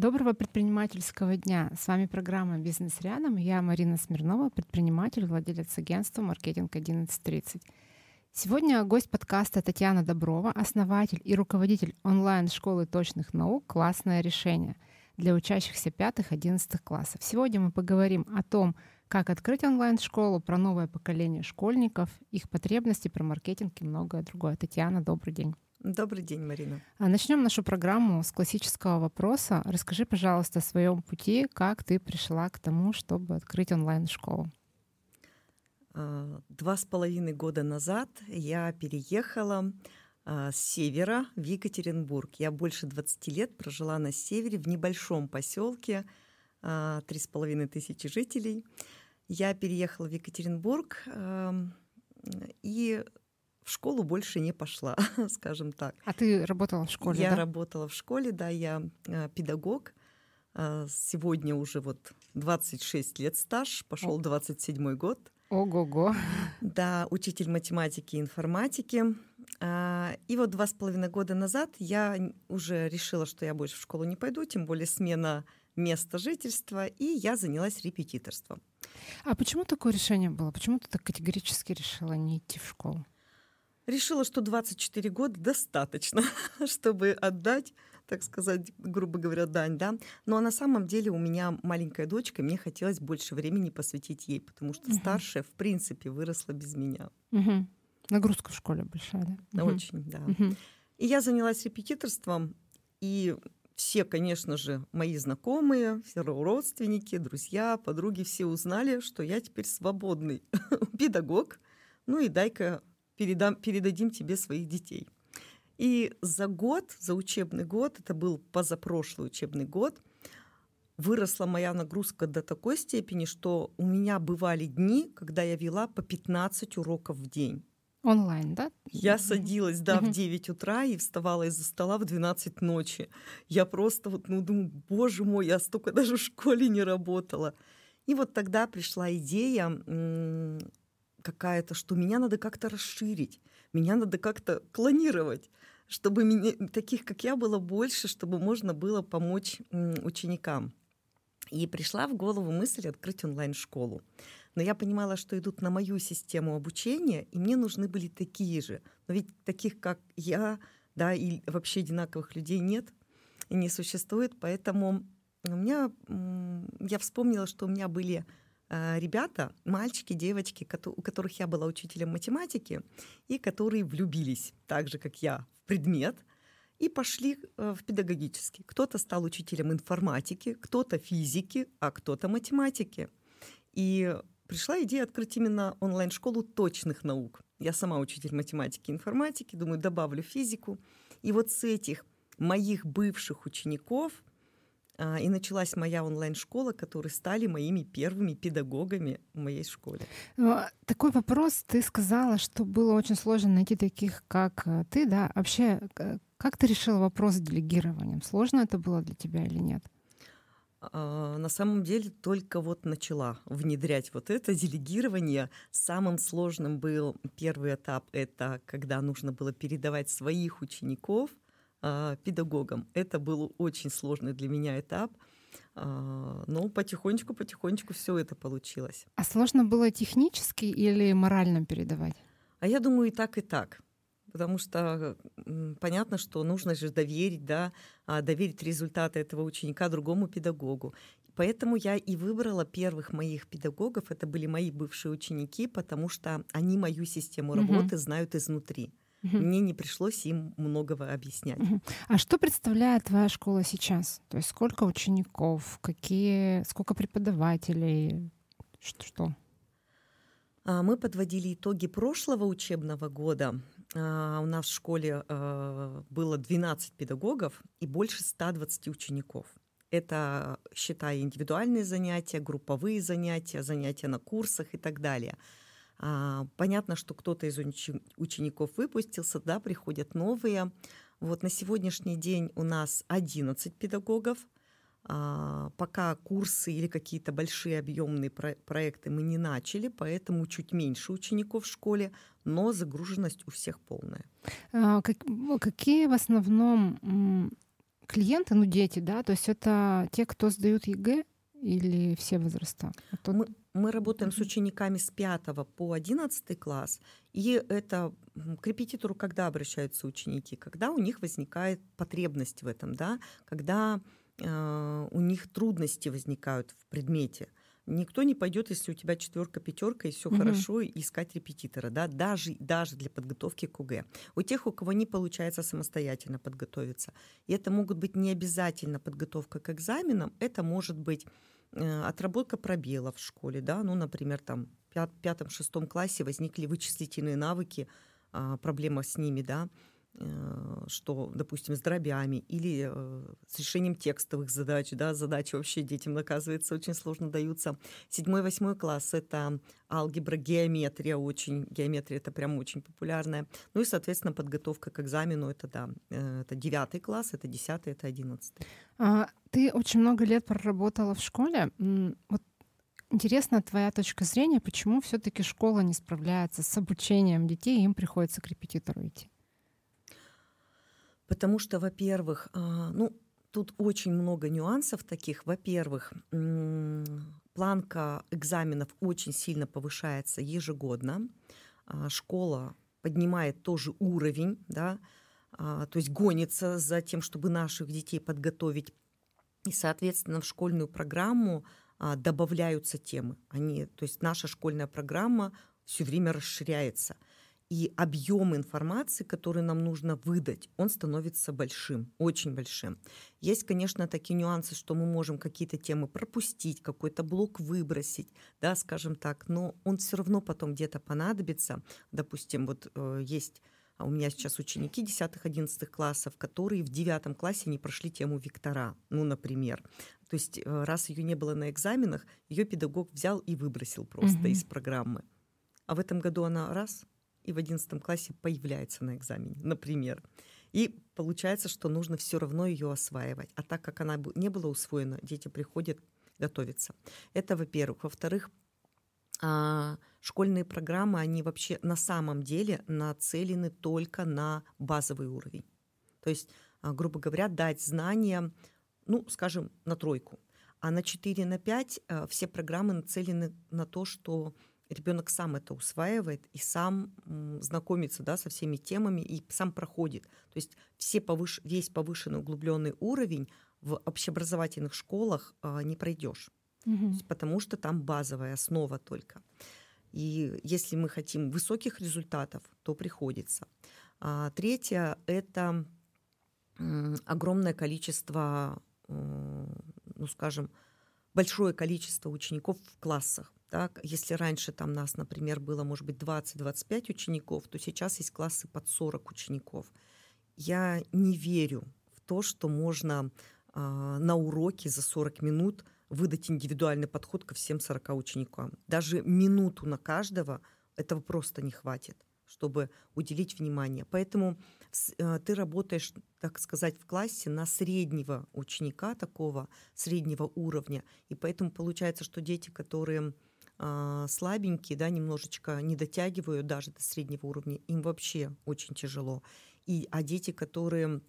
Доброго предпринимательского дня. С вами программа «Бизнес рядом». Я Марина Смирнова, предприниматель, владелец агентства «Маркетинг 1130». Сегодня гость подкаста Татьяна Доброва, основатель и руководитель онлайн-школы точных наук «Классное решение» для учащихся 5-11 классов. Сегодня мы поговорим о том, как открыть онлайн-школу, про новое поколение школьников, их потребности, про маркетинг и многое другое. Татьяна, добрый день. Добрый день, Марина. А начнем нашу программу с классического вопроса. Расскажи, пожалуйста, о своем пути, как ты пришла к тому, чтобы открыть онлайн-школу. А, два с половиной года назад я переехала а, с севера в Екатеринбург. Я больше 20 лет прожила на севере в небольшом поселке, три с половиной тысячи жителей. Я переехала в Екатеринбург и в школу больше не пошла, скажем так. А ты работала в школе? Я да? работала в школе, да, я э, педагог. Э, сегодня уже вот 26 лет стаж, пошел 27 год. Ого-го. Да, учитель математики и информатики. Э, и вот два с половиной года назад я уже решила, что я больше в школу не пойду, тем более смена места жительства, и я занялась репетиторством. А почему такое решение было? Почему ты так категорически решила не идти в школу? Решила, что 24 года достаточно, чтобы отдать, так сказать, грубо говоря, дань, да. Но ну, а на самом деле у меня маленькая дочка, мне хотелось больше времени посвятить ей, потому что угу. старшая, в принципе, выросла без меня. Угу. Нагрузка в школе большая, да? Очень, да. Угу. И я занялась репетиторством, и все, конечно же, мои знакомые, все родственники, друзья, подруги, все узнали, что я теперь свободный педагог. Ну и дай-ка передам, передадим тебе своих детей. И за год, за учебный год, это был позапрошлый учебный год, выросла моя нагрузка до такой степени, что у меня бывали дни, когда я вела по 15 уроков в день. Онлайн, да? Я садилась, да, в 9 утра и вставала из-за стола в 12 ночи. Я просто вот, ну, думаю, боже мой, я столько даже в школе не работала. И вот тогда пришла идея какая-то, что меня надо как-то расширить, меня надо как-то клонировать, чтобы меня, таких, как я, было больше, чтобы можно было помочь ученикам. И пришла в голову мысль открыть онлайн-школу. Но я понимала, что идут на мою систему обучения, и мне нужны были такие же. Но ведь таких, как я, да, и вообще одинаковых людей нет и не существует. Поэтому у меня, я вспомнила, что у меня были ребята, мальчики, девочки, у которых я была учителем математики, и которые влюбились, так же, как я, в предмет, и пошли э, в педагогический. Кто-то стал учителем информатики, кто-то физики, а кто-то математики. И пришла идея открыть именно онлайн-школу точных наук. Я сама учитель математики и информатики, думаю, добавлю физику. И вот с этих моих бывших учеников и началась моя онлайн-школа, которые стали моими первыми педагогами в моей школе. А такой вопрос. Ты сказала, что было очень сложно найти таких, как э, ты, да? Вообще, как ты решила вопрос с делегированием? Сложно это было для тебя или нет? А, на самом деле только вот начала внедрять вот это делегирование. Самым сложным был первый этап, это когда нужно было передавать своих учеников – педагогом. Это был очень сложный для меня этап. Э, но потихонечку, потихонечку все это получилось. А сложно было технически или морально передавать? А я думаю, и так, и так. Потому что понятно, что нужно же доверить, да, а, доверить результаты этого ученика другому педагогу. Поэтому я и выбрала первых моих педагогов. Это были мои бывшие ученики, потому что они мою систему работы угу. знают изнутри. Угу. Мне не пришлось им многого объяснять. Угу. А что представляет твоя школа сейчас? То есть сколько учеников, какие, сколько преподавателей, что? что? А, мы подводили итоги прошлого учебного года. А, у нас в школе а, было 12 педагогов и больше 120 учеников. Это, считая индивидуальные занятия, групповые занятия, занятия на курсах и так далее – а, понятно, что кто-то из учеников выпустился, да, приходят новые. Вот на сегодняшний день у нас 11 педагогов. А, пока курсы или какие-то большие объемные проекты мы не начали, поэтому чуть меньше учеников в школе, но загруженность у всех полная. А, какие в основном клиенты, ну дети, да, то есть это те, кто сдают ЕГЭ или все возраста? А тут... мы, мы работаем с учениками с 5 по 11 класс, и это к репетитору когда обращаются ученики? Когда у них возникает потребность в этом, да, когда э, у них трудности возникают в предмете – Никто не пойдет, если у тебя четверка, пятерка и все угу. хорошо, искать репетитора, да, даже, даже для подготовки к ОГЭ. У тех, у кого не получается самостоятельно подготовиться. И это могут быть не обязательно подготовка к экзаменам, это может быть отработка пробелов в школе, да, ну, например, там в пятом-шестом классе возникли вычислительные навыки, э, проблема с ними, да, Э, что, допустим, с дробями или э, с решением текстовых задач, да, задачи вообще детям, оказывается, очень сложно даются. Седьмой, восьмой класс — это алгебра, геометрия очень, геометрия — это прям очень популярная. Ну и, соответственно, подготовка к экзамену — это, да, э, это девятый класс, это десятый, это одиннадцатый. А, ты очень много лет проработала в школе. Вот Интересна твоя точка зрения, почему все-таки школа не справляется с обучением детей, и им приходится к репетитору идти? Потому что, во-первых, а, ну, тут очень много нюансов таких. Во-первых, планка экзаменов очень сильно повышается ежегодно. А, школа поднимает тоже уровень, да, а, то есть гонится за тем, чтобы наших детей подготовить. И, соответственно, в школьную программу добавляются темы. Они, то есть наша школьная программа все время расширяется – и объем информации, который нам нужно выдать, он становится большим, очень большим. Есть, конечно, такие нюансы, что мы можем какие-то темы пропустить, какой-то блок выбросить, да, скажем так, но он все равно потом где-то понадобится. Допустим, вот э, есть а у меня сейчас ученики 10-11 классов, которые в 9 классе не прошли тему Виктора, ну, например. То есть э, раз ее не было на экзаменах, ее педагог взял и выбросил просто угу. из программы. А в этом году она раз и в 11 классе появляется на экзамене, например. И получается, что нужно все равно ее осваивать. А так как она не была усвоена, дети приходят готовиться. Это, во-первых. Во-вторых, а, школьные программы, они вообще на самом деле нацелены только на базовый уровень. То есть, а, грубо говоря, дать знания, ну, скажем, на тройку. А на 4, на 5 а, все программы нацелены на то, что ребенок сам это усваивает и сам знакомится да, со всеми темами и сам проходит. То есть все повыш... весь повышенный углубленный уровень в общеобразовательных школах а, не пройдешь, угу. потому что там базовая основа только. И если мы хотим высоких результатов, то приходится. А, третье – это огромное количество, ну скажем, большое количество учеников в классах. Так, если раньше там нас, например, было, может быть, 20-25 учеников, то сейчас есть классы под 40 учеников. Я не верю в то, что можно э, на уроке за 40 минут выдать индивидуальный подход ко всем 40 ученикам. Даже минуту на каждого этого просто не хватит, чтобы уделить внимание. Поэтому э, ты работаешь, так сказать, в классе на среднего ученика такого, среднего уровня. И поэтому получается, что дети, которые слабенькие, да, немножечко не дотягивают даже до среднего уровня, им вообще очень тяжело. И, а дети, которые,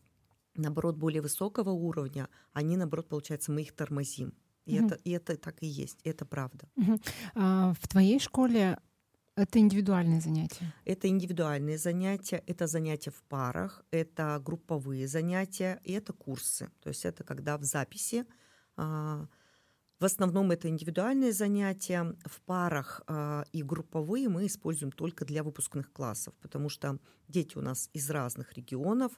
наоборот, более высокого уровня, они, наоборот, получается, мы их тормозим. И, угу. это, и это так и есть, это правда. Угу. А в твоей школе это индивидуальные занятия? Это индивидуальные занятия, это занятия в парах, это групповые занятия, и это курсы. То есть это когда в записи а, в основном это индивидуальные занятия. В парах э, и групповые мы используем только для выпускных классов, потому что дети у нас из разных регионов,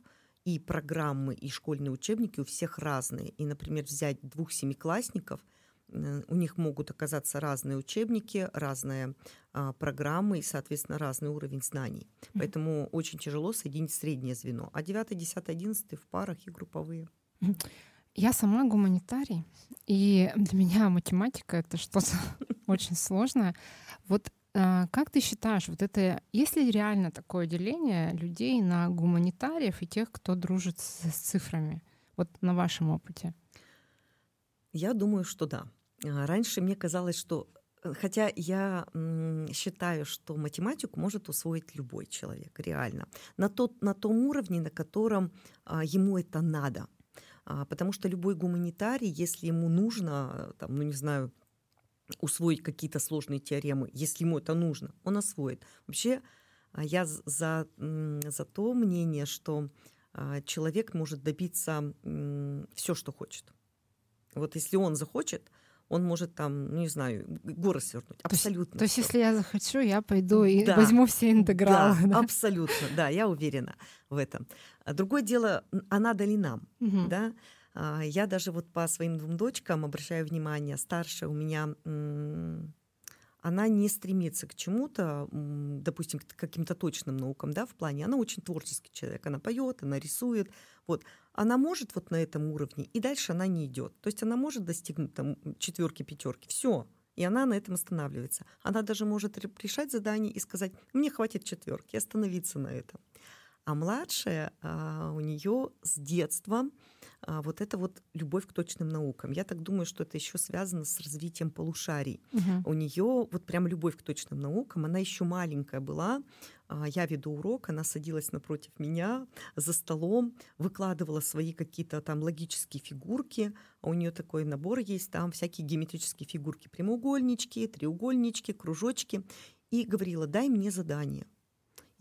и программы, и школьные учебники у всех разные. И, например, взять двух семиклассников, у них могут оказаться разные учебники, разные э, программы и, соответственно, разный уровень знаний. Mm-hmm. Поэтому очень тяжело соединить среднее звено. А 9, 10, 11 в парах и групповые. Mm-hmm. Я сама гуманитарий, и для меня математика это что-то очень сложное. Вот э, как ты считаешь, вот это, есть ли реально такое деление людей на гуманитариев и тех, кто дружит с, с цифрами? Вот на вашем опыте. Я думаю, что да. А, раньше мне казалось, что э, Хотя я считаю, что математику может усвоить любой человек, реально. На, тот, на том уровне, на котором а, ему это надо. А, потому что любой гуманитарий, если ему нужно, там, ну не знаю, усвоить какие-то сложные теоремы, если ему это нужно, он освоит. Вообще а, я за, за то мнение, что а, человек может добиться все, что хочет. Вот если он захочет, он может там, ну не знаю, горы свернуть. Абсолютно. То есть, то есть если я захочу, я пойду и да, возьму все интегралы. Да, да, абсолютно, да, я уверена в этом. А другое дело, а надо ли нам, угу. да? А, я даже вот по своим двум дочкам обращаю внимание, старшая у меня она не стремится к чему-то, допустим, к каким-то точным наукам, да, в плане, она очень творческий человек, она поет, она рисует, вот, она может вот на этом уровне, и дальше она не идет, то есть она может достигнуть там четверки, пятерки, все, и она на этом останавливается. Она даже может решать задание и сказать, мне хватит четверки, остановиться на этом. А младшая, а, у нее с детства а, вот это вот любовь к точным наукам. Я так думаю, что это еще связано с развитием полушарий. Угу. У нее вот прям любовь к точным наукам. Она еще маленькая была. А, я веду урок, она садилась напротив меня за столом, выкладывала свои какие-то там логические фигурки. А у нее такой набор есть, там всякие геометрические фигурки, прямоугольнички, треугольнички, кружочки. И говорила, дай мне задание.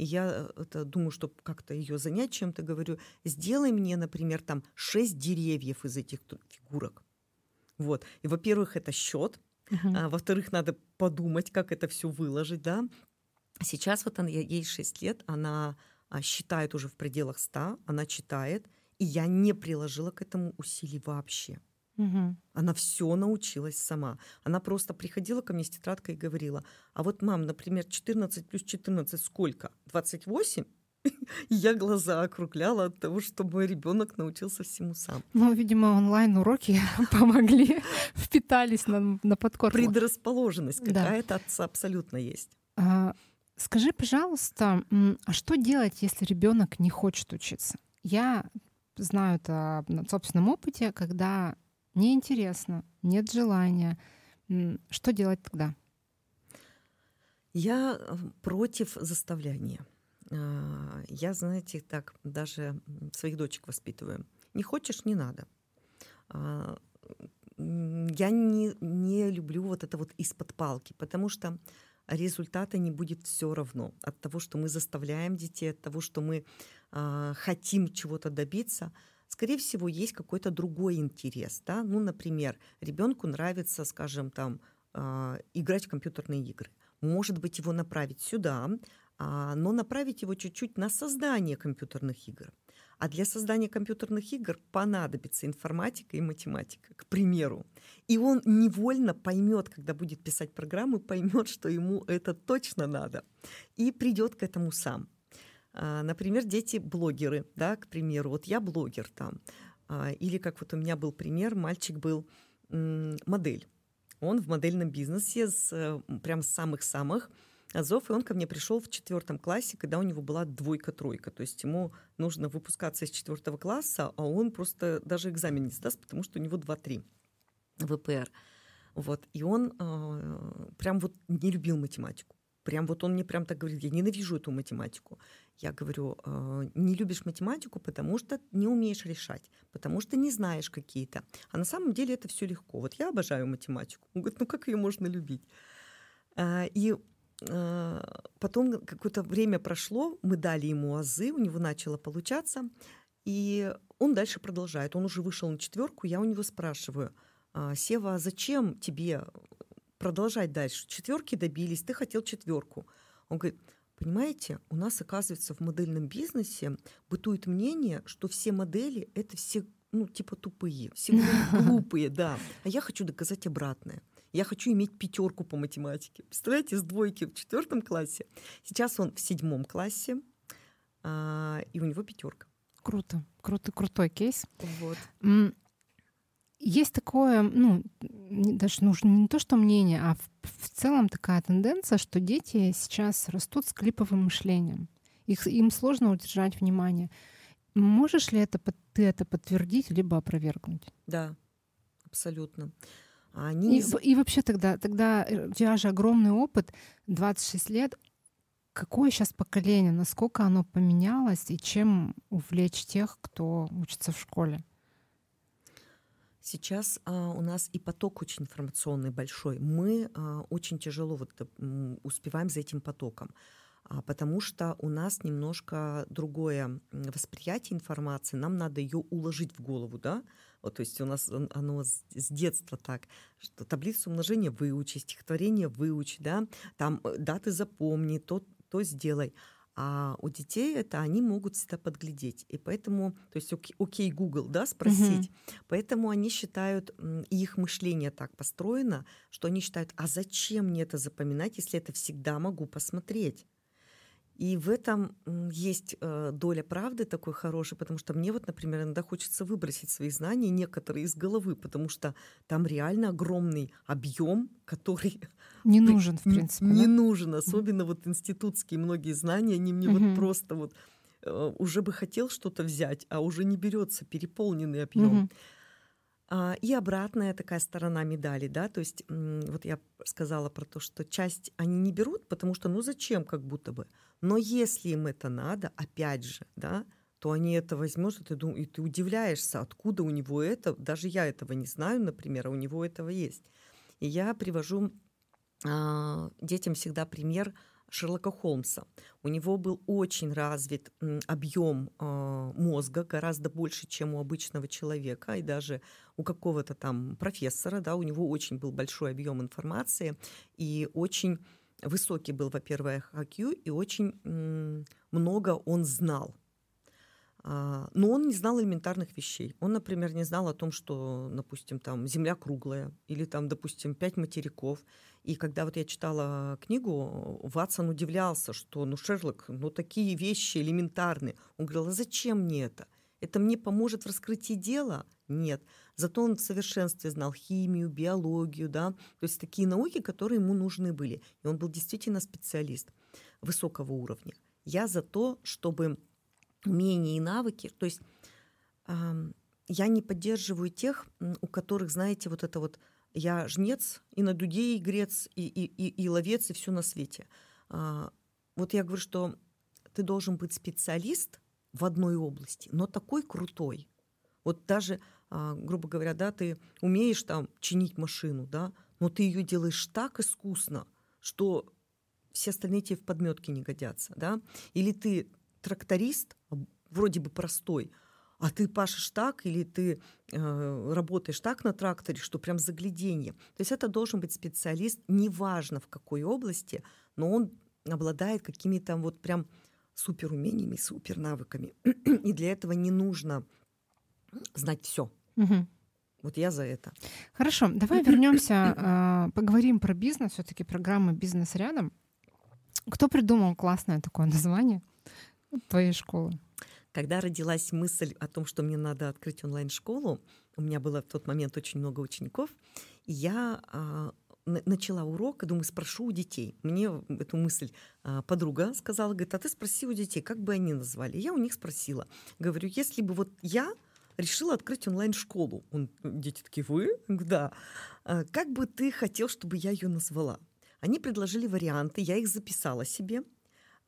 И я э, это, думаю, что как-то ее занять чем-то, говорю, сделай мне, например, там шесть деревьев из этих фигурок. Вот. И, во-первых, это счет, uh-huh. а, во-вторых, надо подумать, как это все выложить, да. Сейчас вот она, ей 6 лет, она а, считает уже в пределах 100, она читает, и я не приложила к этому усилий вообще. Угу. Она все научилась сама. Она просто приходила ко мне с тетрадкой и говорила, а вот, мам, например, 14 плюс 14 сколько? 28? И я глаза округляла от того, что мой ребенок научился всему сам. Ну, видимо, онлайн-уроки помогли, впитались на, на подкорку. Предрасположенность какая-то да. абсолютно есть. А, скажи, пожалуйста, а что делать, если ребенок не хочет учиться? Я знаю это на собственном опыте, когда неинтересно, нет желания. Что делать тогда? Я э, против заставляния. А, я, знаете, так даже своих дочек воспитываю. Не хочешь, не надо. А, я не, не люблю вот это вот из-под палки, потому что результата не будет все равно от того, что мы заставляем детей, от того, что мы э, хотим чего-то добиться скорее всего, есть какой-то другой интерес. Да? Ну, например, ребенку нравится, скажем, там, э, играть в компьютерные игры. Может быть, его направить сюда, э, но направить его чуть-чуть на создание компьютерных игр. А для создания компьютерных игр понадобится информатика и математика, к примеру. И он невольно поймет, когда будет писать программу, поймет, что ему это точно надо, и придет к этому сам. А, например, дети-блогеры, да, к примеру, вот я блогер там. А, или как вот у меня был пример, мальчик был модель. Он в модельном бизнесе с э, прям с самых-самых азов, и он ко мне пришел в четвертом классе, когда у него была двойка-тройка. То есть ему нужно выпускаться из четвертого класса, а он просто даже экзамен не сдаст, потому что у него 2-3 ВПР. Вот. И он э, прям вот не любил математику. Прям вот он мне прям так говорит, я ненавижу эту математику. Я говорю, э, не любишь математику, потому что не умеешь решать, потому что не знаешь какие-то. А на самом деле это все легко. Вот я обожаю математику. Он говорит, ну как ее можно любить? А, и э, потом какое-то время прошло, мы дали ему азы, у него начало получаться, и он дальше продолжает. Он уже вышел на четверку, я у него спрашиваю, «А, Сева, а зачем тебе продолжать дальше. Четверки добились, ты хотел четверку. Он говорит, понимаете, у нас, оказывается, в модельном бизнесе бытует мнение, что все модели — это все, ну, типа тупые, все глупые, да. А я хочу доказать обратное. Я хочу иметь пятерку по математике. Представляете, с двойки в четвертом классе. Сейчас он в седьмом классе, а, и у него пятерка. Круто, круто, крутой кейс. Вот. Есть такое, ну, даже нужно не то, что мнение, а в, в целом такая тенденция, что дети сейчас растут с клиповым мышлением. Их, им сложно удержать внимание. Можешь ли это, ты это подтвердить, либо опровергнуть? Да, абсолютно. Они... И, и вообще тогда, тогда э, у тебя же огромный опыт, 26 лет. Какое сейчас поколение, насколько оно поменялось и чем увлечь тех, кто учится в школе? Сейчас а, у нас и поток очень информационный большой. Мы а, очень тяжело вот, м, успеваем за этим потоком, а, потому что у нас немножко другое восприятие информации. Нам надо ее уложить в голову, да? Вот, то есть у нас он- оно с, с детства так, что таблицу умножения выучи, стихотворение выучи, да? Там э, даты запомни, то, то сделай. А у детей это они могут всегда подглядеть. И поэтому, то есть окей, окей, Google, да, спросить. Поэтому они считают, и их мышление так построено, что они считают, а зачем мне это запоминать, если это всегда могу посмотреть? И в этом есть э, доля правды такой хорошей, потому что мне вот, например, иногда хочется выбросить свои знания некоторые из головы, потому что там реально огромный объем, который Не нужен, в принципе. не да? нужен, особенно вот институтские многие знания, они мне Мгм. вот просто вот э, уже бы хотел что-то взять, а уже не берется переполненный объем. Мгм. А, И обратная такая сторона медали, да, то есть вот я сказала про то, что часть они не берут, потому что ну зачем как будто бы, но если им это надо, опять же, да, то они это возьмут, и ты, дум- и ты удивляешься, откуда у него это, даже я этого не знаю, например, а у него этого есть. И я привожу а, детям всегда пример Шерлока Холмса. У него был очень развит объем а, мозга, гораздо больше, чем у обычного человека, и даже у какого-то там профессора, да, у него очень был большой объем информации, и очень высокий был, во-первых, IQ, и очень много он знал. А, Но он не знал элементарных вещей. Он, например, не знал о том, что, допустим, там Земля круглая, или там, допустим, пять материков. И когда вот я читала книгу, Ватсон удивлялся, что, ну, Шерлок, ну, такие вещи элементарные. Он говорил, а зачем мне это? Это мне поможет в раскрытии дела? Нет. Зато он в совершенстве знал химию, биологию, да, то есть такие науки, которые ему нужны были. И он был действительно специалист высокого уровня. Я за то, чтобы умения и навыки, то есть я не поддерживаю тех, у которых, знаете, вот это вот я жнец, и на дуде и грец, и, и, и, и ловец, и все на свете. А, вот я говорю, что ты должен быть специалист в одной области, но такой крутой. Вот даже, а, грубо говоря, да, ты умеешь там чинить машину, да, но ты ее делаешь так искусно, что все остальные тебе в подметке не годятся, да. Или ты тракторист, вроде бы простой, а ты пашешь так, или ты э, работаешь так на тракторе, что прям загляденье. То есть это должен быть специалист, неважно в какой области, но он обладает какими-то вот прям супер умениями, супер навыками. И для этого не нужно знать все. Мгм. Вот я за это. Хорошо, давай вернемся, а, поговорим про бизнес. Все-таки программа «Бизнес рядом». Кто придумал классное такое название твоей школы? Когда родилась мысль о том, что мне надо открыть онлайн-школу, у меня было в тот момент очень много учеников, и я а, на- начала урок и думаю, спрошу у детей. Мне эту мысль а, подруга сказала, говорит, а ты спроси у детей, как бы они назвали. Я у них спросила. Говорю, если бы вот я решила открыть онлайн-школу, Он- дети такие, вы? Да. «А Как бы ты хотел, чтобы я ее назвала? Они предложили варианты, я их записала себе.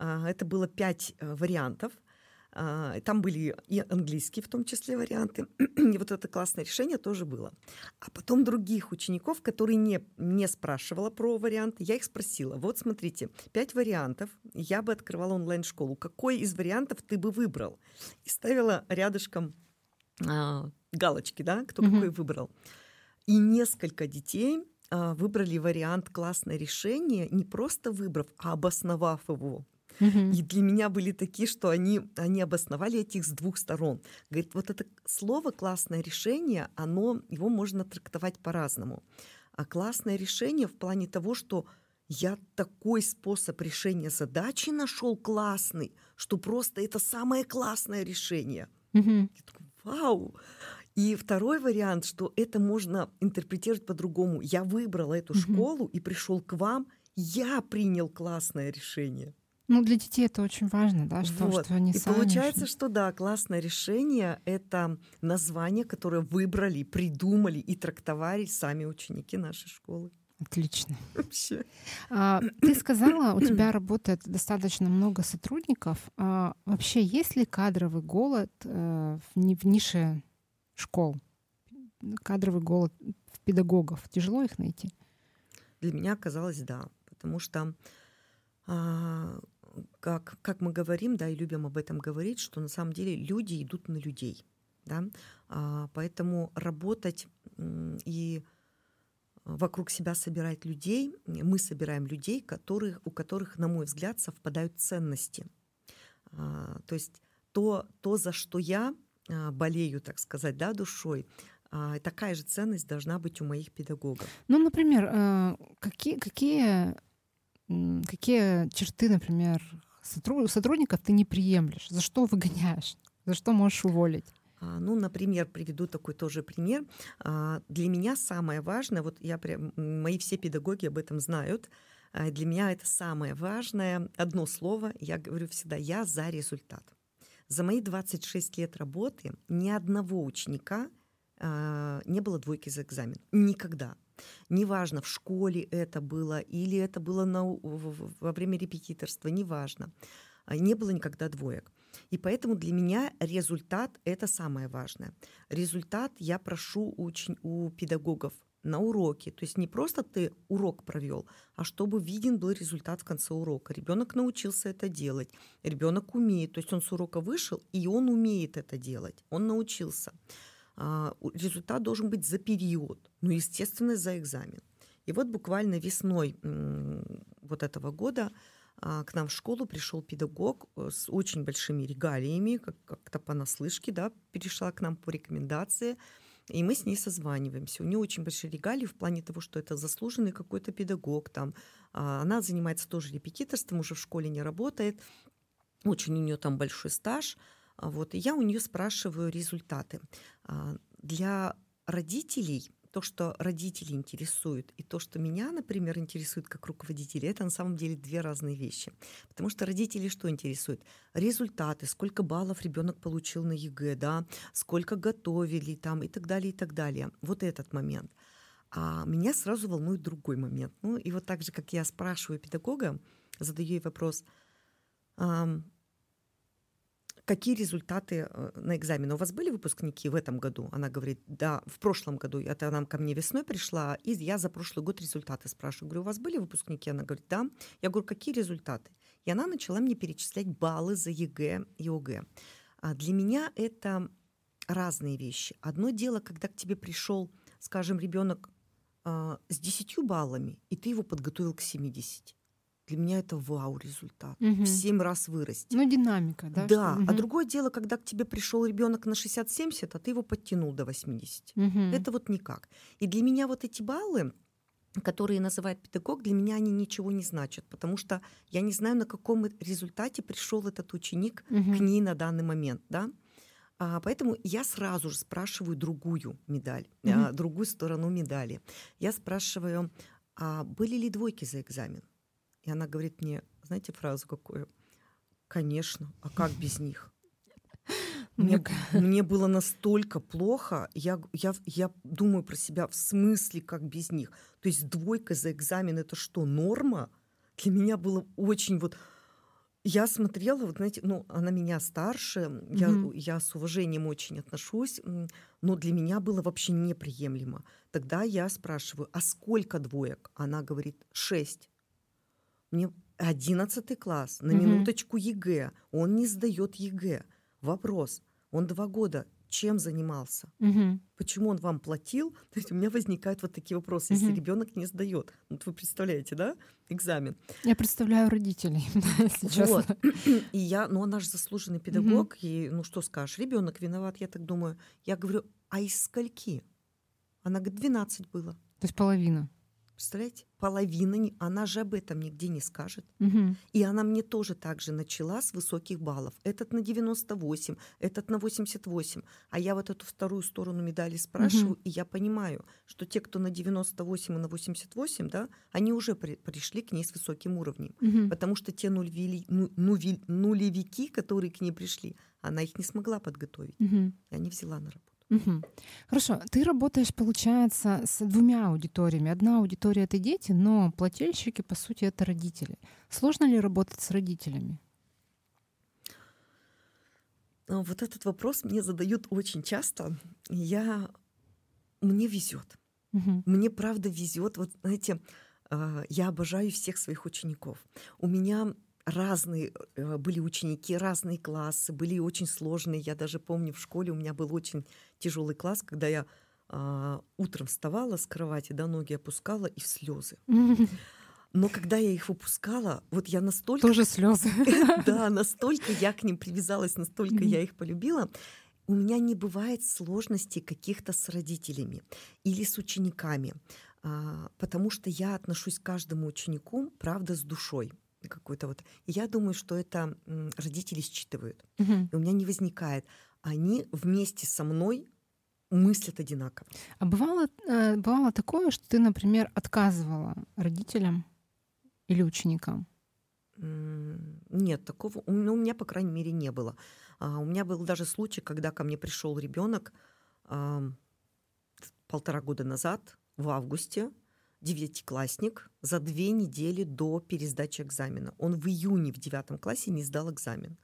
А, Это было пять э, вариантов. А, Там были и английские в том числе варианты. И вот это классное решение тоже было. А потом других учеников, которые не, не спрашивала про варианты, я их спросила. Вот смотрите, пять вариантов. Я бы открывала онлайн-школу. Какой из вариантов ты бы выбрал? И ставила рядышком а, галочки, да, кто Мгм. какой выбрал. И несколько детей а, выбрали вариант классное решение, не просто выбрав, а обосновав его. Мгм. И для меня были такие, что они, они обосновали этих с двух сторон. Говорит, вот это слово «классное решение», оно, его можно трактовать по-разному. А классное решение в плане того, что я такой способ решения задачи нашел классный, что просто это самое классное решение. Мгм. Я такой, вау! И второй вариант, что это можно интерпретировать по-другому. Я выбрал эту Мгм. школу и пришел к вам, я принял классное решение. Ну, для детей это очень важно, да, что, Вот. что они И сами... получается, что да, классное решение — это название, которое выбрали, придумали и трактовали сами ученики нашей школы. Отлично. Вообще. А, Ты сказала, у тебя работает достаточно много сотрудников. А Вообще, есть ли кадровый голод э, в в нише школ? кадровый голод в педагогов. Тяжело их найти? Для меня оказалось да, потому что а, как, как мы говорим, да, и любим об этом говорить, что на самом деле люди идут на людей. Да? А, поэтому работать и вокруг себя собирать людей, мы собираем людей, которых, у которых, на мой взгляд, совпадают ценности. А, то есть то, то, за что я а, болею, так сказать, да, душой, а, такая же ценность должна быть у моих педагогов. Ну, например, э, какие, какие, какие черты, например, сотрудников ты не приемлешь? За что выгоняешь? За что можешь уволить? А, ну, например, приведу такой тоже пример. А, для меня самое важное, вот я прям, мои все педагоги об этом знают, а, для меня это самое важное, одно слово, я говорю всегда, я за результат. За мои 26 лет работы ни одного ученика не было двойки за экзамен. Никогда. Неважно, в школе это было или это было на, во время репетиторства, неважно. Не было никогда двоек. И поэтому для меня результат — это самое важное. Результат я прошу очень у педагогов на уроке. То есть не просто ты урок провел, а чтобы виден был результат в конце урока. Ребенок научился это делать, ребенок умеет. То есть он с урока вышел, и он умеет это делать, он научился. А, результат должен быть за период, ну, естественно, за экзамен. И вот буквально весной вот этого года а, к нам в школу пришел педагог э, с очень большими регалиями, как- как-то понаслышке, да, перешла к нам по рекомендации, и мы с ней созваниваемся. У нее очень большие регалии в плане того, что это заслуженный какой-то педагог. Там. А, она занимается тоже репетиторством, уже в школе не работает. Очень у нее там большой стаж. А, вот, и я у нее спрашиваю результаты. Для родителей то, что родители интересуют, и то, что меня, например, интересует как руководителя, это на самом деле две разные вещи. Потому что родители что интересует? Результаты, сколько баллов ребенок получил на ЕГЭ, да, сколько готовили там и так далее, и так далее. Вот этот момент. А меня сразу волнует другой момент. Ну и вот так же, как я спрашиваю педагога, задаю ей вопрос, какие результаты э, на экзамене? У вас были выпускники в этом году? Она говорит, да, в прошлом году. Это она ко мне весной пришла, и я за прошлый год результаты спрашиваю. Говорю, у вас были выпускники? Она говорит, да. Я говорю, какие результаты? И она начала мне перечислять баллы за ЕГЭ и ОГЭ. А для меня это разные вещи. Одно дело, когда к тебе пришел, скажем, ребенок э, с 10 баллами, и ты его подготовил к 70 для меня это вау результат. Угу. В 7 раз вырасти. Ну, динамика, да? Да. Что? Угу. А другое дело, когда к тебе пришел ребенок на 60-70, а ты его подтянул до 80. Угу. Это вот никак. И для меня вот эти баллы, которые называет педагог, для меня они ничего не значат, потому что я не знаю, на каком результате пришел этот ученик угу. к ней на данный момент, да. А, поэтому я сразу же спрашиваю другую медаль, угу. а, другую сторону медали. Я спрашиваю, а были ли двойки за экзамен? И она говорит мне, знаете фразу какую? Конечно, а как без них? Мне, мне было настолько плохо, я, я, я думаю про себя в смысле, как без них. То есть двойка за экзамен это что, норма? Для меня было очень вот... Я смотрела, вот знаете, ну, она меня старше, mm-hmm. я, я с уважением очень отношусь, но для меня было вообще неприемлемо. Тогда я спрашиваю, а сколько двоек? Она говорит, шесть. Мне 11 класс, на минуточку ЕГЭ. Он не сдает ЕГЭ. Вопрос. Он два года чем занимался? Угу. Почему он вам платил? То есть у меня возникают вот такие вопросы, если угу. ребенок не сдает. Вот вы представляете, да, экзамен? Я представляю родителей, если вот. И я, ну она же заслуженный педагог, угу. и ну что скажешь, ребенок виноват, я так думаю. Я говорю, а из скольки? Она говорит, 12 было. То есть половина. Представляете? Половина, она же об этом нигде не скажет. Угу. И она мне тоже так же начала с высоких баллов. Этот на 98, этот на 88. А я вот эту вторую сторону медали спрашиваю, угу. и я понимаю, что те, кто на 98 и на 88, да, они уже при, пришли к ней с высоким уровнем. Угу. Потому что те нулевили, ну, нулевики, которые к ней пришли, она их не смогла подготовить. Угу. И они взяла на работу. Угу. Хорошо, ты работаешь, получается, с двумя аудиториями. Одна аудитория это дети, но плательщики, по сути, это родители. Сложно ли работать с родителями? Вот этот вопрос мне задают очень часто. Я мне везет. Угу. Мне правда везет. Вот знаете, а, я обожаю всех своих учеников. У меня разные э, были ученики, разные классы, были очень сложные. Я даже помню в школе у меня был очень тяжелый класс, когда я а, утром вставала с кровати, да, ноги опускала и в слезы. Но когда я их выпускала, вот я настолько... Тоже слезы. Да, настолько я к ним привязалась, настолько я их полюбила. У меня не бывает сложностей каких-то с родителями или с учениками, а, потому что я отношусь к каждому ученику, правда, с душой какой-то вот. И я думаю, что это родители считывают. Угу. И у меня не возникает. Они вместе со мной мыслят одинаково. А бывало, э, бывало такое, что ты, например, отказывала родителям или ученикам? Нет, такого ну, у меня, по крайней мере, не было. А, у меня был даже случай, когда ко мне пришел ребенок полтора года назад, в августе, девятиклассник, за две недели до пересдачи экзамена. Он в июне в девятом классе не сдал экзамен.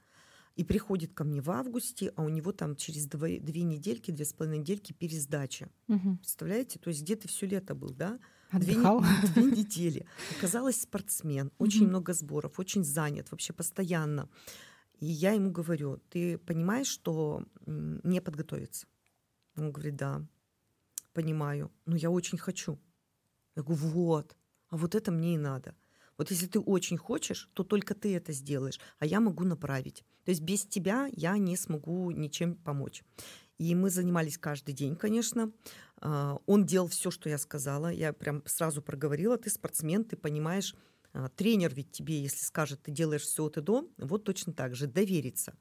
И приходит ко мне в августе, а у него там через две, две недельки, две с половиной недельки пересдача. Угу. Представляете? То есть где-то все лето был, да? Отдыхал. Две, две недели. Оказалось, спортсмен, очень много сборов, очень занят, вообще постоянно. И я ему говорю, ты понимаешь, что не подготовиться? Он говорит, да, понимаю, но я очень хочу. Я говорю, вот, а вот это мне и надо. Вот если ты очень хочешь, то только ты это сделаешь, а я могу направить. То есть без тебя я не смогу ничем помочь. И мы занимались каждый день, конечно. А, он делал все, что я сказала. Я прям сразу проговорила, ты спортсмен, ты понимаешь, а, тренер ведь тебе, если скажет, ты делаешь все от и до, вот точно так же, довериться.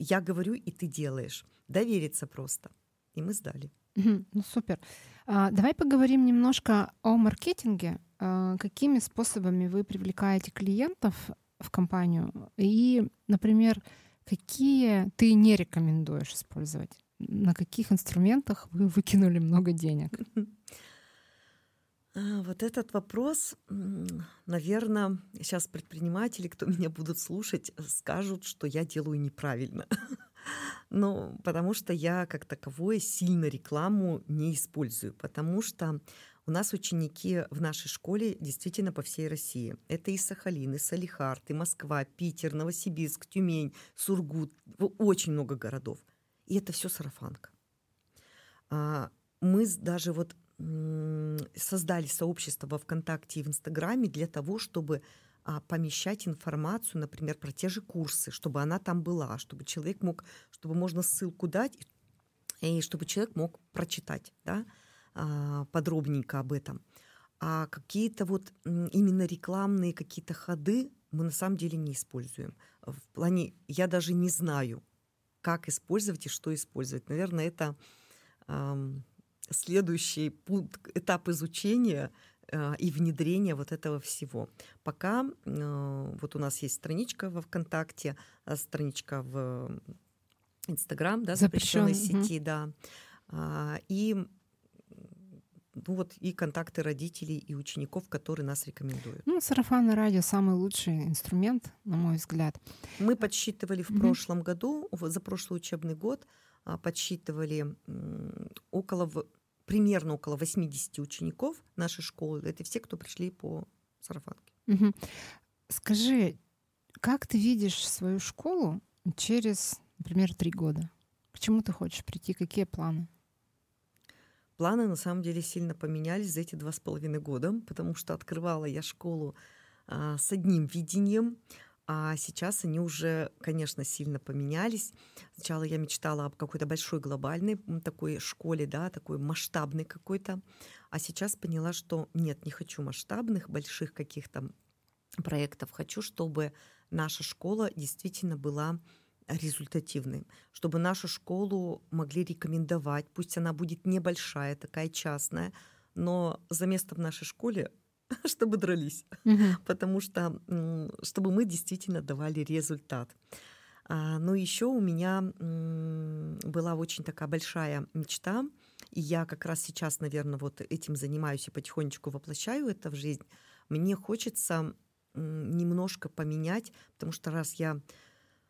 Я говорю, и ты делаешь. Довериться просто. И мы сдали. Ну, супер. А, давай поговорим немножко о маркетинге. А, какими способами вы привлекаете клиентов в компанию? И, например, какие ты не рекомендуешь использовать? На каких инструментах вы выкинули много денег? А, вот этот вопрос, наверное, сейчас предприниматели, кто меня будут слушать, скажут, что я делаю неправильно. Ну, потому что я как таковое сильно рекламу не использую, потому что у нас ученики в нашей школе действительно по всей России. Это и Сахалин, и Салихард, и Москва, Питер, Новосибирск, Тюмень, Сургут, очень много городов. И это все сарафанка. А, мы даже вот создали сообщество во ВКонтакте и в Инстаграме для того, чтобы а, помещать информацию, например, про те же курсы, чтобы она там была, чтобы человек мог, чтобы можно ссылку дать, и чтобы человек мог прочитать да, подробненько об этом. А какие-то вот именно рекламные какие-то ходы мы на самом деле не используем. В плане, я даже не знаю, как использовать и что использовать. Наверное, это следующий пункт, этап изучения а, и внедрение вот этого всего. Пока э, вот у нас есть страничка во ВКонтакте, а, страничка в Инстаграм, да, запрещенной сети, угу. да, а, и ну вот и контакты родителей и учеников, которые нас рекомендуют. Ну, сарафанное радио самый лучший инструмент, на мой взгляд. Мы подсчитывали в mm прошлом году, за прошлый учебный год, подсчитывали около примерно около 80 учеников нашей школы. Это все, кто пришли по сарафанке. Угу. Скажи, как ты видишь свою школу через, например, три года? К чему ты хочешь прийти? Какие планы? Планы на самом деле сильно поменялись за эти два с половиной года, потому что открывала я школу а, с одним видением, а сейчас они уже, конечно, сильно поменялись. Сначала я мечтала об какой-то большой глобальной такой школе, да, такой масштабной какой-то. А сейчас поняла, что нет, не хочу масштабных, больших каких-то проектов. Хочу, чтобы наша школа действительно была результативной, чтобы нашу школу могли рекомендовать. Пусть она будет небольшая, такая частная, но за место в нашей школе чтобы дрались, угу. потому что чтобы мы действительно давали результат. А, но еще у меня была очень такая большая мечта, и я как раз сейчас, наверное, вот этим занимаюсь и потихонечку воплощаю это в жизнь. Мне хочется немножко поменять, потому что раз я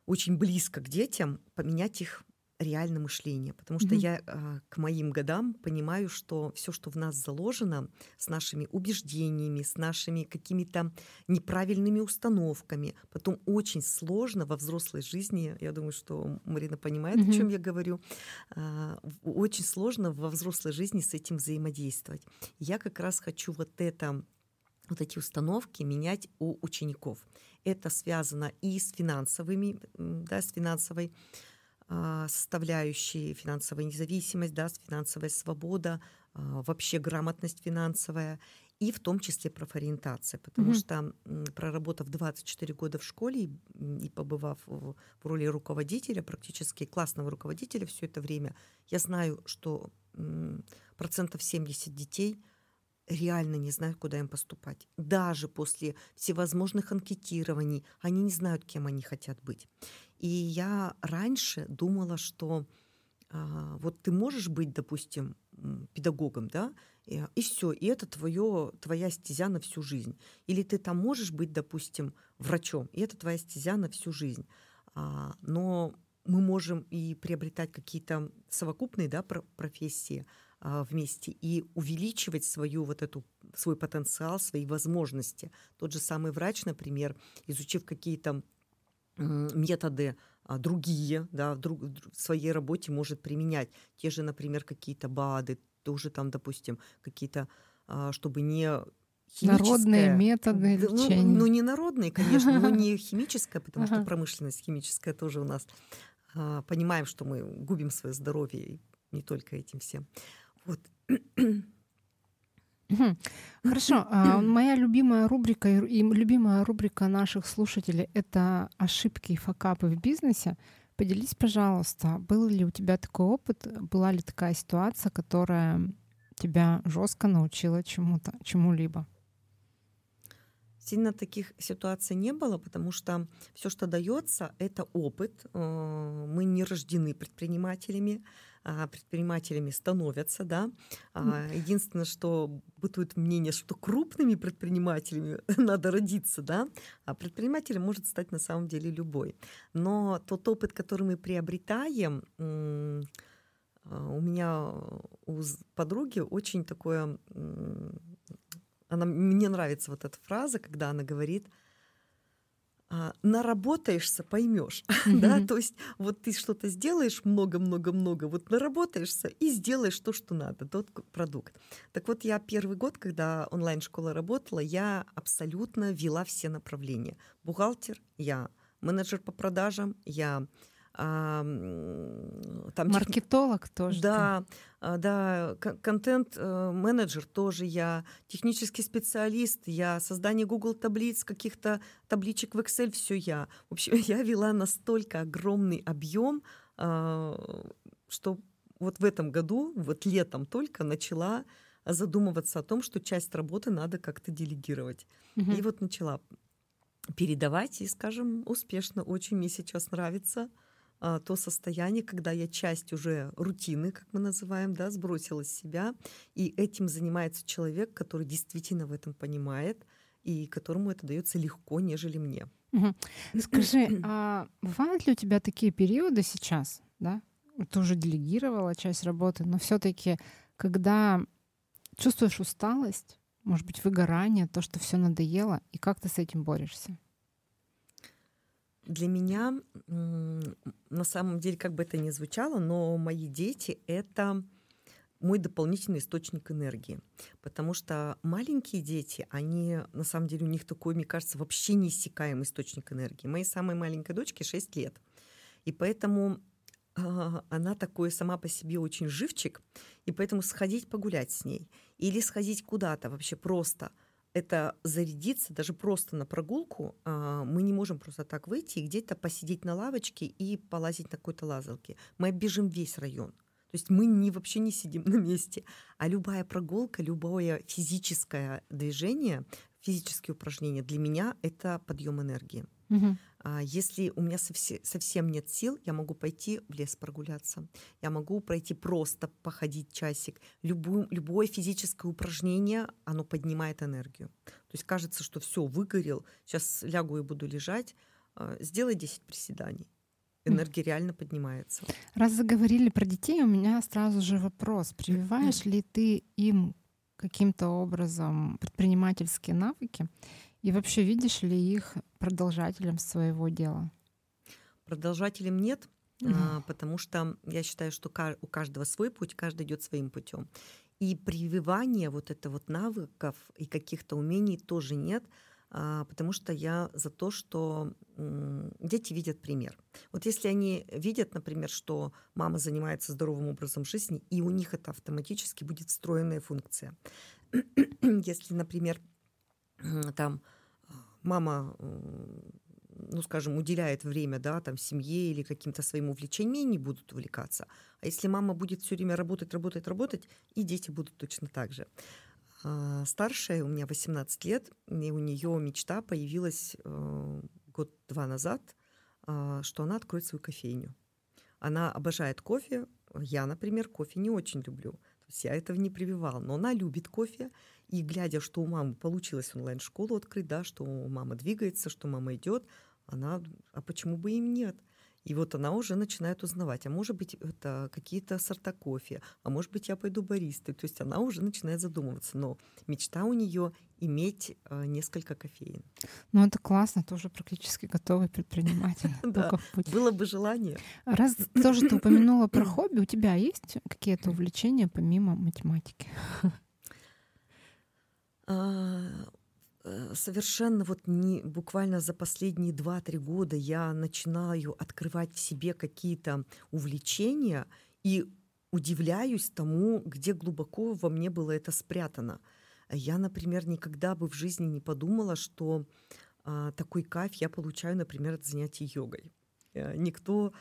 очень близко к детям, поменять их реальное мышление, потому что mm-hmm. я э, к моим годам понимаю, что все, что в нас заложено, с нашими убеждениями, с нашими какими-то неправильными установками, потом очень сложно во взрослой жизни, я думаю, что Марина понимает, mm-hmm. о чем я говорю, э, очень сложно во взрослой жизни с этим взаимодействовать. Я как раз хочу вот это вот эти установки менять у учеников. Это связано и с финансовыми, да, с финансовой а, составляющие, финансовая независимость, да, финансовая свобода, а, вообще грамотность финансовая, и в том числе профориентация, потому mm-hmm. что проработав 24 года в школе и побывав в роли руководителя, практически классного руководителя все это время, я знаю, что процентов 70 детей реально не знают, куда им поступать. Даже после всевозможных анкетирований они не знают, кем они хотят быть. И я раньше думала, что а, вот ты можешь быть, допустим, педагогом, да, и, и все, и это твое, твоя стезя на всю жизнь. Или ты там можешь быть, допустим, врачом, и это твоя стезя на всю жизнь. А, но мы можем и приобретать какие-то совокупные да, профессии а, вместе и увеличивать свою вот эту свой потенциал, свои возможности. Тот же самый врач, например, изучив какие-то методы а, другие, да, в, друг, в своей работе может применять. Те же, например, какие-то БАДы, тоже там, допустим, какие-то, а, чтобы не Народные методы ну, лечения. Ну, ну, не народные, конечно, но не химическое, потому что промышленность химическая тоже у нас. А, понимаем, что мы губим свое здоровье, не только этим всем. Вот. Хорошо. А, моя любимая рубрика и любимая рубрика наших слушателей — это ошибки и факапы в бизнесе. Поделись, пожалуйста, был ли у тебя такой опыт, была ли такая ситуация, которая тебя жестко научила чему-то, чему-либо? Сильно таких ситуаций не было, потому что все, что дается, это опыт. Э, мы не рождены предпринимателями, предпринимателями становятся, да. А, единственное, что бытует мнение, что крупными предпринимателями надо родиться, да, а предпринимателем может стать на самом деле любой. Но тот опыт, который мы приобретаем, а, у меня у подруги очень такое, она, мне нравится вот эта фраза, когда она говорит – а, наработаешься, поймешь, mm-hmm. да, то есть вот ты что-то сделаешь много-много-много, вот наработаешься и сделаешь то, что надо, тот продукт. Так вот, я первый год, когда онлайн-школа работала, я абсолютно вела все направления. Бухгалтер, я менеджер по продажам, я там Маркетолог тоже. Да, ты. да, контент-менеджер тоже я, технический специалист, я создание Google таблиц, каких-то табличек в Excel, все я. В общем, я вела настолько огромный объем, а, что вот в этом году, вот летом только начала задумываться о том, что часть работы надо как-то делегировать. Угу. И вот начала передавать, и, скажем, успешно. Очень мне сейчас нравится. А, то состояние, когда я часть уже рутины, как мы называем, да, сбросила с себя, и этим занимается человек, который действительно в этом понимает, и которому это дается легко, нежели мне. Угу. Скажи, а бывают ли у тебя такие периоды сейчас, да? Ты уже делегировала часть работы, но все-таки, когда чувствуешь усталость, может быть, выгорание, то, что все надоело, и как ты с этим борешься? Для меня, на самом деле, как бы это ни звучало, но мои дети — это мой дополнительный источник энергии. Потому что маленькие дети, они, на самом деле, у них такой, мне кажется, вообще неиссякаемый источник энергии. Моей самой маленькой дочке 6 лет. И поэтому а, она такой сама по себе очень живчик, и поэтому сходить погулять с ней или сходить куда-то вообще просто – это зарядиться даже просто на прогулку. А, мы не можем просто так выйти и где-то посидеть на лавочке и полазить на какой-то лазалке. Мы оббежим весь район. То есть мы не, вообще не сидим на месте. А любая прогулка, любое физическое движение, физические упражнения для меня это подъем энергии. Угу. Если у меня совсем нет сил, я могу пойти в лес прогуляться. Я могу пройти просто походить часик. Любое, любое физическое упражнение, оно поднимает энергию. То есть кажется, что все, выгорел, сейчас лягу и буду лежать. А, сделай 10 приседаний. энергия реально поднимается. Раз заговорили про детей, у меня сразу же вопрос. Прививаешь ли ты им каким-то образом предпринимательские навыки? И вообще видишь ли их продолжателем своего дела? Продолжателем нет, mm потому что я считаю, что у каждого свой путь, каждый идет своим путем. И прививания вот это вот навыков и каких-то умений тоже нет, а, потому что я за то, что дети видят пример. Вот если они видят, например, что мама занимается здоровым образом жизни, и у них это автоматически будет встроенная функция. Если, например, там мама ну, скажем, уделяет время, да, там, семье или каким-то своим увлечениям, не будут увлекаться. А если мама будет все время работать, работать, работать, и дети будут точно так же. А, старшая, у меня 18 лет, и у нее мечта появилась э, год-два назад, э, что она откроет свою кофейню. Она обожает кофе. Я, например, кофе не очень люблю. То есть я этого не прививала. Но она любит кофе. И глядя, что у мамы получилось онлайн-школу открыть, да, что мама двигается, что мама идет, она, а почему бы им нет? И вот она уже начинает узнавать, а может быть, это какие-то сорта кофе, а может быть, я пойду баристой. То есть она уже начинает задумываться. Но мечта у нее иметь э, несколько кофеин. Ну, это классно, тоже практически готовый предприниматель. Да, было бы желание. Раз тоже ты упомянула про хобби, у тебя есть какие-то увлечения помимо математики? А, Э, совершенно вот не буквально за последние 2-3 года я начинаю открывать в себе какие-то увлечения и удивляюсь тому, где глубоко во мне было это спрятано. Я, например, никогда бы в жизни не подумала, что а, такой кайф я получаю, например, от занятий йогой. Э, никто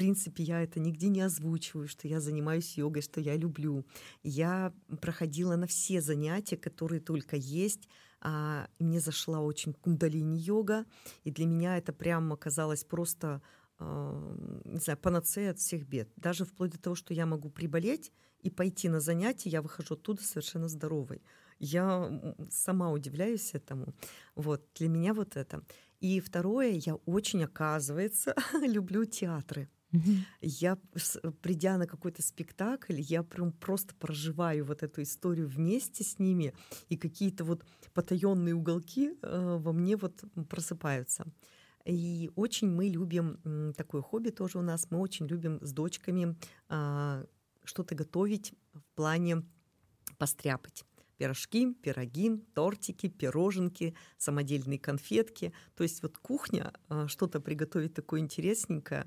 принципе, я это нигде не озвучиваю, что я занимаюсь йогой, что я люблю. Я проходила на все занятия, которые только есть, а, мне зашла очень кундалини-йога, и для меня это прямо оказалось просто, а, не знаю, панацея от всех бед. Даже вплоть до того, что я могу приболеть и пойти на занятия, я выхожу оттуда совершенно здоровой. Я сама удивляюсь этому. Вот, для меня вот это. И второе, я очень, оказывается, люблю театры. Я, придя на какой-то спектакль, я прям просто проживаю вот эту историю вместе с ними, и какие-то вот потаенные уголки э, во мне вот просыпаются. И очень мы любим такое хобби тоже у нас. Мы очень любим с дочками а, что-то готовить в плане постряпать пирожки, пироги, тортики, пироженки, самодельные конфетки. То есть вот кухня, а, что-то приготовить такое интересненькое,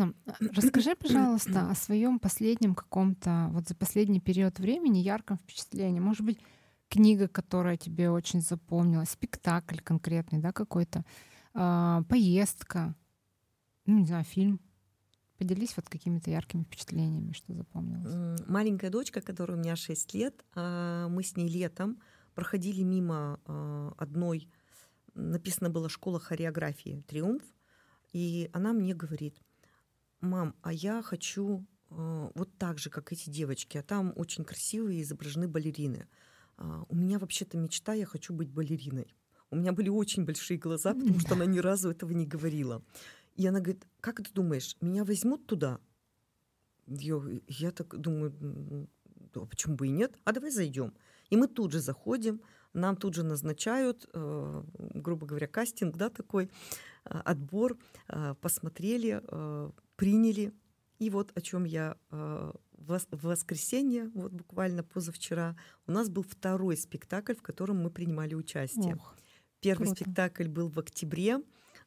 Классно. Расскажи, пожалуйста, о своем последнем каком-то, вот за последний период времени ярком впечатлении. Может быть, книга, которая тебе очень запомнилась, спектакль конкретный, да, какой-то, э, поездка, ну, не знаю, фильм. Поделись вот какими-то яркими впечатлениями, что запомнилось. Маленькая дочка, которая у меня 6 лет, а, мы с ней летом проходили мимо а, одной, написано было «Школа хореографии Триумф», и она мне говорит, мам, а я хочу э, вот так же, как эти девочки, а там очень красивые изображены балерины. А, у меня вообще-то мечта, я хочу быть балериной. У меня были очень большие глаза, потому что она ни разу этого не говорила. И она говорит, как ты думаешь, меня возьмут туда? Я, я так думаю, да, почему бы и нет? А давай зайдем. И мы тут же заходим, нам тут же назначают, э, грубо говоря, кастинг, да, такой, э, отбор, э, посмотрели, э, приняли. И вот о чем я э, в воскресенье, вот буквально позавчера, у нас был второй спектакль, в котором мы принимали участие. Ох, Первый круто. спектакль был в октябре,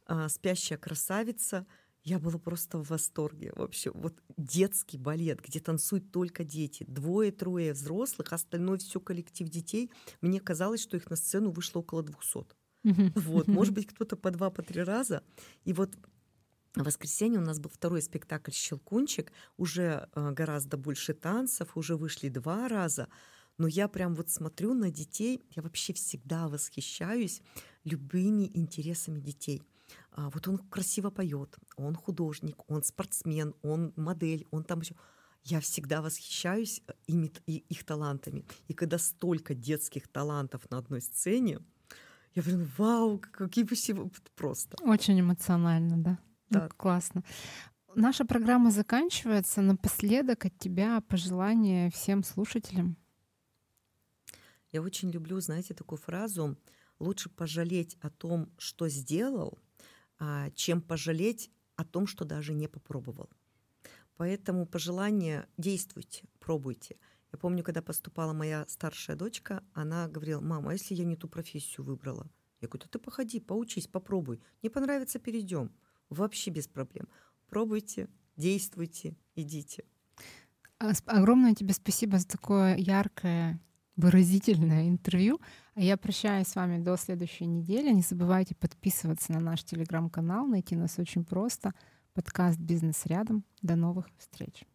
э, «Спящая красавица», я была просто в восторге. Вообще, вот детский балет, где танцуют только дети, двое-трое взрослых, остальное все коллектив детей. Мне казалось, что их на сцену вышло около 200. Вот, может быть, кто-то по два, по три раза. И вот в воскресенье у нас был второй спектакль «Щелкунчик», уже э, гораздо больше танцев, уже вышли два раза. Но я прям вот смотрю на детей, я вообще всегда восхищаюсь любыми интересами детей. А, вот он красиво поет, он художник, он спортсмен, он модель, он там еще. Я всегда восхищаюсь э, ими, их талантами. И когда столько детских талантов на одной сцене, я прям, вау, какие всего просто. Очень эмоционально, да. Ну, классно. Наша программа заканчивается. Напоследок от тебя пожелание всем слушателям. Я очень люблю, знаете, такую фразу «лучше пожалеть о том, что сделал, а, чем пожалеть о том, что даже не попробовал». Поэтому пожелание действуйте, пробуйте. Я помню, когда поступала моя старшая дочка, она говорила, мама, а если я не ту профессию выбрала? Я говорю, да ты походи, поучись, попробуй. Не понравится, перейдем. Вообще без проблем. Пробуйте, действуйте, идите. А, огромное тебе спасибо за такое яркое, выразительное интервью. А я прощаюсь с вами до следующей недели. Не забывайте подписываться на наш телеграм-канал. Найти нас очень просто. Подкаст «Бизнес рядом». До новых встреч.